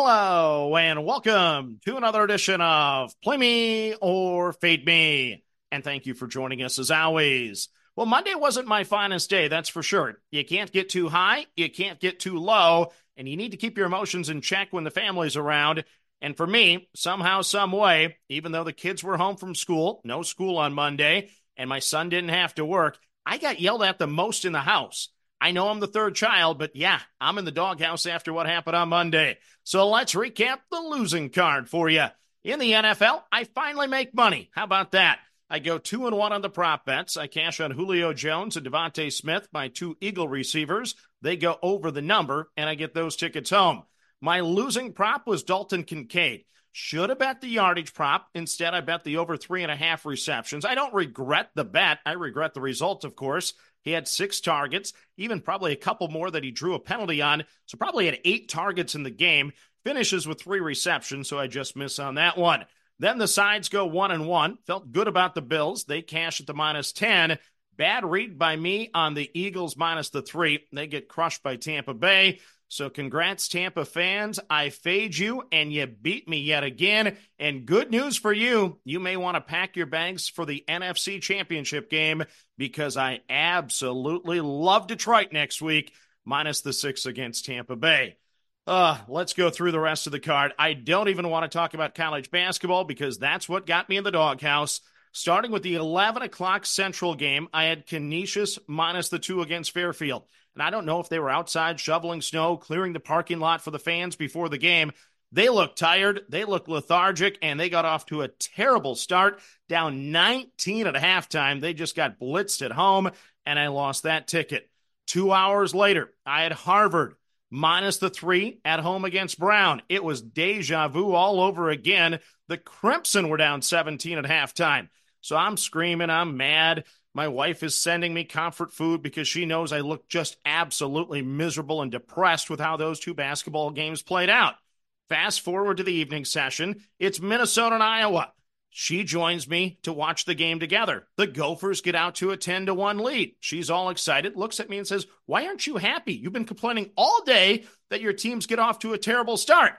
Hello and welcome to another edition of Play Me or Fade Me. And thank you for joining us as always. Well, Monday wasn't my finest day, that's for sure. You can't get too high, you can't get too low, and you need to keep your emotions in check when the family's around. And for me, somehow, some way, even though the kids were home from school, no school on Monday, and my son didn't have to work, I got yelled at the most in the house. I know I'm the third child, but yeah, I'm in the doghouse after what happened on Monday. So let's recap the losing card for you. In the NFL, I finally make money. How about that? I go two and one on the prop bets. I cash on Julio Jones and DeVonta Smith, my two Eagle receivers. They go over the number, and I get those tickets home. My losing prop was Dalton Kincaid. Should have bet the yardage prop. Instead, I bet the over three and a half receptions. I don't regret the bet. I regret the result, of course. He had six targets, even probably a couple more that he drew a penalty on. So probably had eight targets in the game. Finishes with three receptions, so I just miss on that one. Then the sides go one and one. Felt good about the Bills. They cash at the minus 10. Bad read by me on the Eagles minus the three. They get crushed by Tampa Bay. So congrats, Tampa fans. I fade you and you beat me yet again. And good news for you. You may want to pack your bags for the NFC championship game because I absolutely love Detroit next week, minus the six against Tampa Bay. Uh, let's go through the rest of the card. I don't even want to talk about college basketball because that's what got me in the doghouse. Starting with the 11 o'clock Central game, I had Canisius minus the two against Fairfield. And I don't know if they were outside shoveling snow, clearing the parking lot for the fans before the game. They looked tired, they looked lethargic, and they got off to a terrible start, down 19 at halftime. They just got blitzed at home, and I lost that ticket. Two hours later, I had Harvard minus the three at home against Brown. It was deja vu all over again. The Crimson were down 17 at halftime. So I'm screaming, I'm mad. My wife is sending me comfort food because she knows I look just absolutely miserable and depressed with how those two basketball games played out. Fast forward to the evening session. It's Minnesota and Iowa. She joins me to watch the game together. The Gophers get out to a 10 to 1 lead. She's all excited, looks at me and says, Why aren't you happy? You've been complaining all day that your teams get off to a terrible start.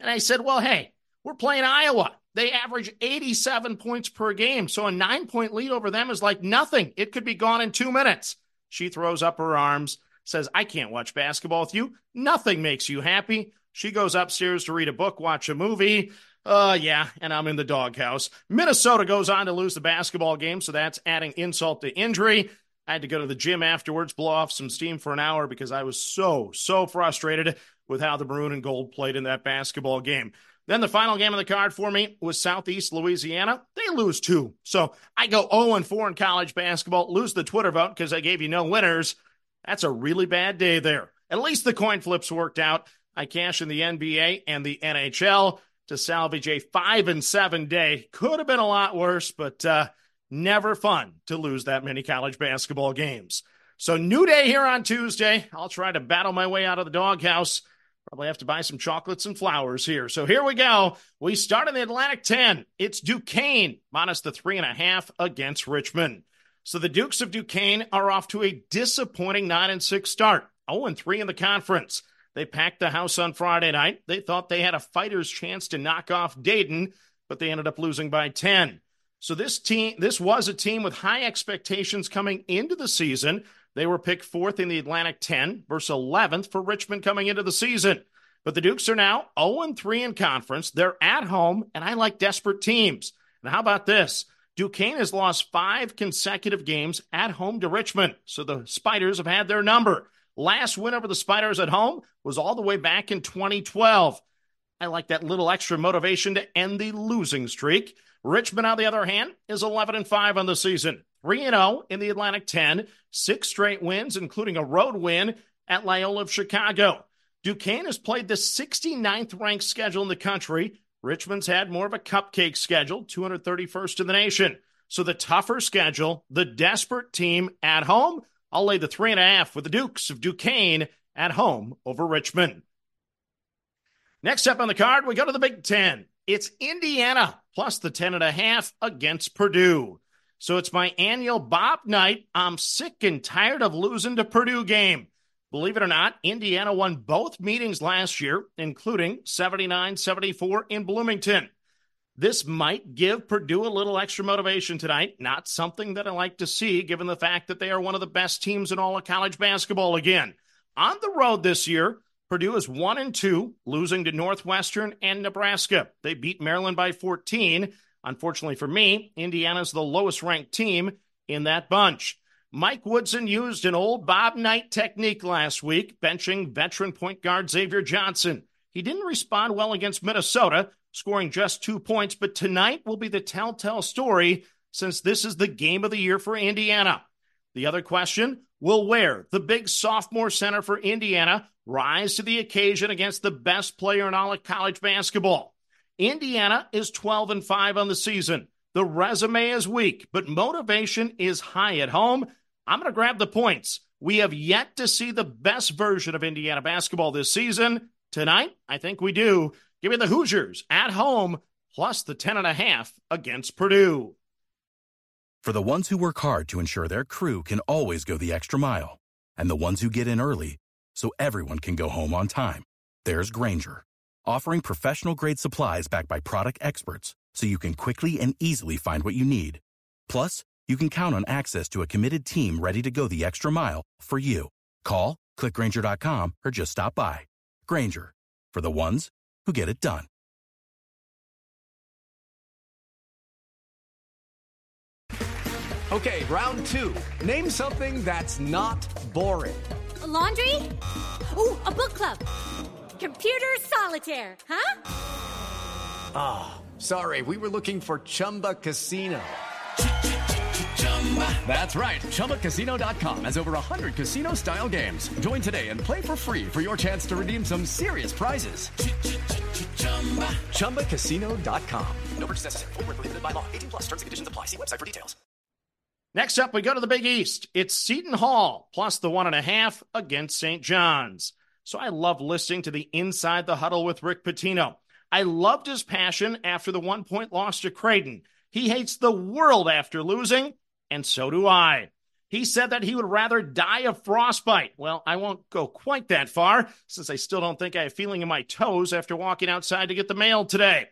And I said, Well, hey, we're playing Iowa. They average 87 points per game. So a nine point lead over them is like nothing. It could be gone in two minutes. She throws up her arms, says, I can't watch basketball with you. Nothing makes you happy. She goes upstairs to read a book, watch a movie. Uh, yeah, and I'm in the doghouse. Minnesota goes on to lose the basketball game, so that's adding insult to injury. I had to go to the gym afterwards, blow off some steam for an hour because I was so, so frustrated with how the maroon and gold played in that basketball game. Then the final game of the card for me was Southeast Louisiana. They lose two. So I go 0 4 in college basketball, lose the Twitter vote because I gave you no winners. That's a really bad day there. At least the coin flips worked out. I cash in the NBA and the NHL to salvage a five and seven day. Could have been a lot worse, but uh, never fun to lose that many college basketball games. So, new day here on Tuesday. I'll try to battle my way out of the doghouse. Probably have to buy some chocolates and flowers here. So here we go. We start in the Atlantic 10. It's Duquesne minus the three and a half against Richmond. So the Dukes of Duquesne are off to a disappointing 9 and 6 start, 0 and 3 in the conference. They packed the house on Friday night. They thought they had a fighter's chance to knock off Dayton, but they ended up losing by 10. So this team this was a team with high expectations coming into the season. They were picked fourth in the Atlantic 10 versus 11th for Richmond coming into the season. But the Dukes are now 0 3 in conference. They're at home, and I like desperate teams. And how about this? Duquesne has lost five consecutive games at home to Richmond. So the Spiders have had their number. Last win over the Spiders at home was all the way back in 2012. I like that little extra motivation to end the losing streak. Richmond, on the other hand, is 11 and 5 on the season, 3 and 0 in the Atlantic 10, six straight wins, including a road win at Loyola of Chicago. Duquesne has played the 69th ranked schedule in the country. Richmond's had more of a cupcake schedule, 231st in the nation. So the tougher schedule, the desperate team at home, I'll lay the three and a half with the Dukes of Duquesne at home over Richmond. Next up on the card, we go to the Big Ten. It's Indiana plus the 10 and a half against Purdue. So it's my annual Bob Knight. I'm sick and tired of losing to Purdue game. Believe it or not, Indiana won both meetings last year, including 79 74 in Bloomington. This might give Purdue a little extra motivation tonight. Not something that I like to see, given the fact that they are one of the best teams in all of college basketball again. On the road this year, Purdue is 1 and 2, losing to Northwestern and Nebraska. They beat Maryland by 14. Unfortunately for me, Indiana's the lowest ranked team in that bunch. Mike Woodson used an old Bob Knight technique last week, benching veteran point guard Xavier Johnson. He didn't respond well against Minnesota, scoring just two points, but tonight will be the telltale story since this is the game of the year for Indiana. The other question will Ware, the big sophomore center for Indiana, rise to the occasion against the best player in all of college basketball? Indiana is 12 and 5 on the season. The resume is weak, but motivation is high at home. I'm going to grab the points. We have yet to see the best version of Indiana basketball this season. Tonight, I think we do. Give me the Hoosiers at home plus the 10 and a half against Purdue. For the ones who work hard to ensure their crew can always go the extra mile, and the ones who get in early so everyone can go home on time, there's Grainger, offering professional grade supplies backed by product experts so you can quickly and easily find what you need. Plus, you can count on access to a committed team ready to go the extra mile for you. Call, clickgrainger.com, or just stop by. Grainger, for the ones who get it done. Okay, round two. Name something that's not boring. A laundry? Ooh, a book club. Computer solitaire, huh? Ah, oh, sorry, we were looking for Chumba Casino. That's right. ChumbaCasino.com has over 100 casino style games. Join today and play for free for your chance to redeem some serious prizes. ChumbaCasino.com. No purchase necessary. Full prohibited by law. 18 plus terms and conditions apply. See website for details. Next up, we go to the Big East. It's Seton Hall plus the one and a half against St. John's. So I love listening to the Inside the Huddle with Rick Pitino. I loved his passion after the one point loss to Creighton. He hates the world after losing and so do I. He said that he would rather die of frostbite. Well, I won't go quite that far, since I still don't think I have feeling in my toes after walking outside to get the mail today.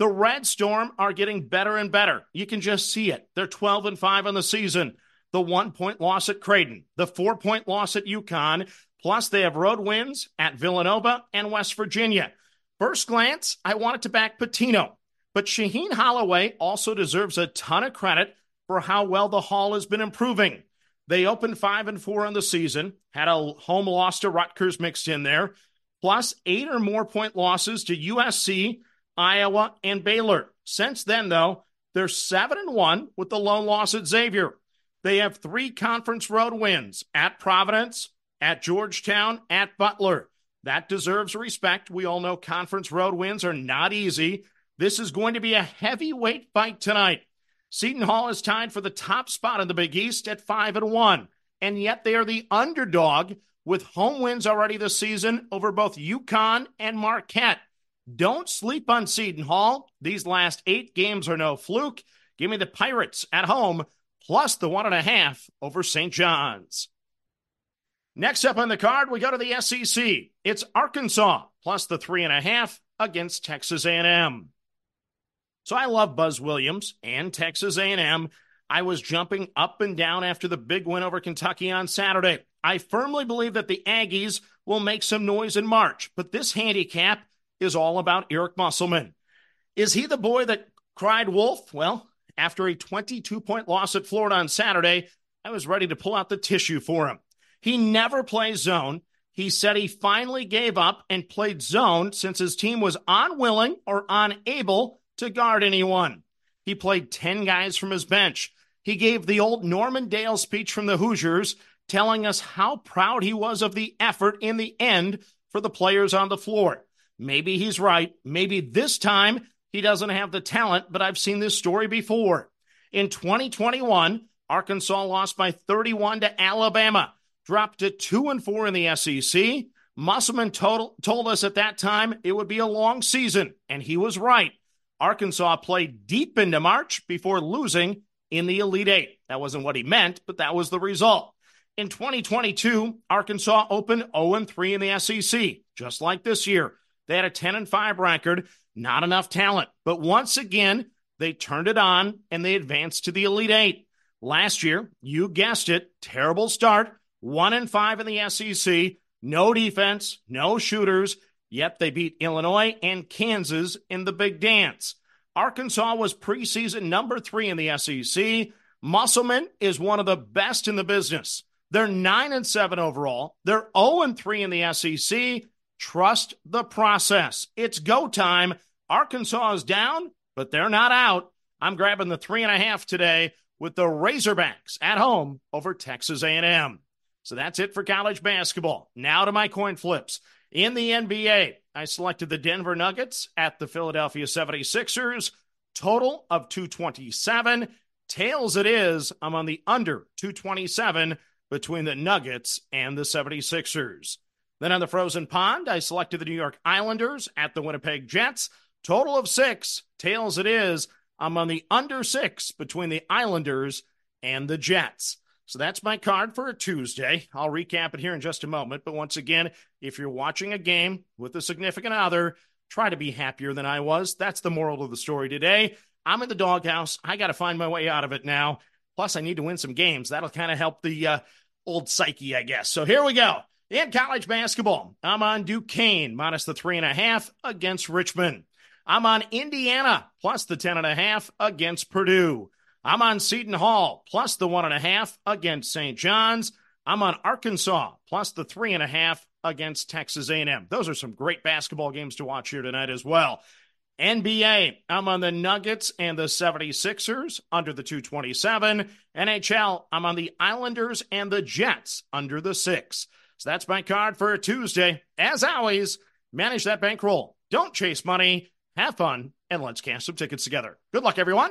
The Red Storm are getting better and better. You can just see it. They're 12 and 5 on the season. The one point loss at Creighton, the four point loss at UConn, plus they have road wins at Villanova and West Virginia. First glance, I wanted to back Pitino, but Shaheen Holloway also deserves a ton of credit for how well the Hall has been improving. They opened five and four on the season, had a home loss to Rutgers mixed in there, plus eight or more point losses to USC, Iowa, and Baylor. Since then, though, they're seven and one with the lone loss at Xavier. They have three conference road wins at Providence, at Georgetown, at Butler. That deserves respect. We all know conference road wins are not easy. This is going to be a heavyweight fight tonight. Seton Hall is tied for the top spot in the Big East at 5 and 1, and yet they are the underdog with home wins already this season over both UConn and Marquette. Don't sleep on Seton Hall. These last eight games are no fluke. Give me the Pirates at home plus the one and a half over St. John's. Next up on the card, we go to the SEC. It's Arkansas plus the three and a half against Texas A&M. So I love Buzz Williams and Texas A&M. I was jumping up and down after the big win over Kentucky on Saturday. I firmly believe that the Aggies will make some noise in March, but this handicap is all about Eric Musselman. Is he the boy that cried wolf? Well, after a 22 point loss at Florida on Saturday, I was ready to pull out the tissue for him. He never plays zone. He said he finally gave up and played zone since his team was unwilling or unable to guard anyone. He played 10 guys from his bench. He gave the old Norman Dale speech from the Hoosiers, telling us how proud he was of the effort in the end for the players on the floor. Maybe he's right. Maybe this time he doesn't have the talent, but I've seen this story before. In 2021, Arkansas lost by 31 to Alabama, dropped to 2 and 4 in the SEC. Musselman told, told us at that time it would be a long season, and he was right. Arkansas played deep into March before losing in the Elite Eight. That wasn't what he meant, but that was the result. In 2022, Arkansas opened 0 3 in the SEC, just like this year. They had a 10 5 record, not enough talent. But once again, they turned it on and they advanced to the Elite Eight. Last year, you guessed it, terrible start, 1 and 5 in the SEC, no defense, no shooters, yet they beat Illinois and Kansas in the big dance. Arkansas was preseason number three in the SEC. Musselman is one of the best in the business. They're 9 and 7 overall. They're 0 and 3 in the SEC. Trust the process. It's go time. Arkansas is down, but they're not out. I'm grabbing the three and a half today with the Razorbacks at home over Texas A&M. So that's it for college basketball. Now to my coin flips. In the NBA, I selected the Denver Nuggets at the Philadelphia 76ers. Total of 227. Tails it is. I'm on the under 227 between the Nuggets and the 76ers. Then on the frozen pond, I selected the New York Islanders at the Winnipeg Jets. Total of six. Tails it is. I'm on the under six between the Islanders and the Jets. So that's my card for a Tuesday. I'll recap it here in just a moment. But once again, if you're watching a game with a significant other, try to be happier than I was. That's the moral of the story today. I'm in the doghouse. I got to find my way out of it now. Plus, I need to win some games. That'll kind of help the uh, old psyche, I guess. So here we go. In college basketball, I'm on Duquesne minus the three and a half against Richmond. I'm on Indiana plus the ten and a half against Purdue. I'm on Seton Hall plus the one and a half against St. John's. I'm on Arkansas plus the three and a half against Texas A&M. Those are some great basketball games to watch here tonight as well. NBA, I'm on the Nuggets and the 76ers under the 227. NHL, I'm on the Islanders and the Jets under the six. So that's my card for Tuesday. As always, manage that bankroll. Don't chase money. Have fun, and let's cash some tickets together. Good luck, everyone.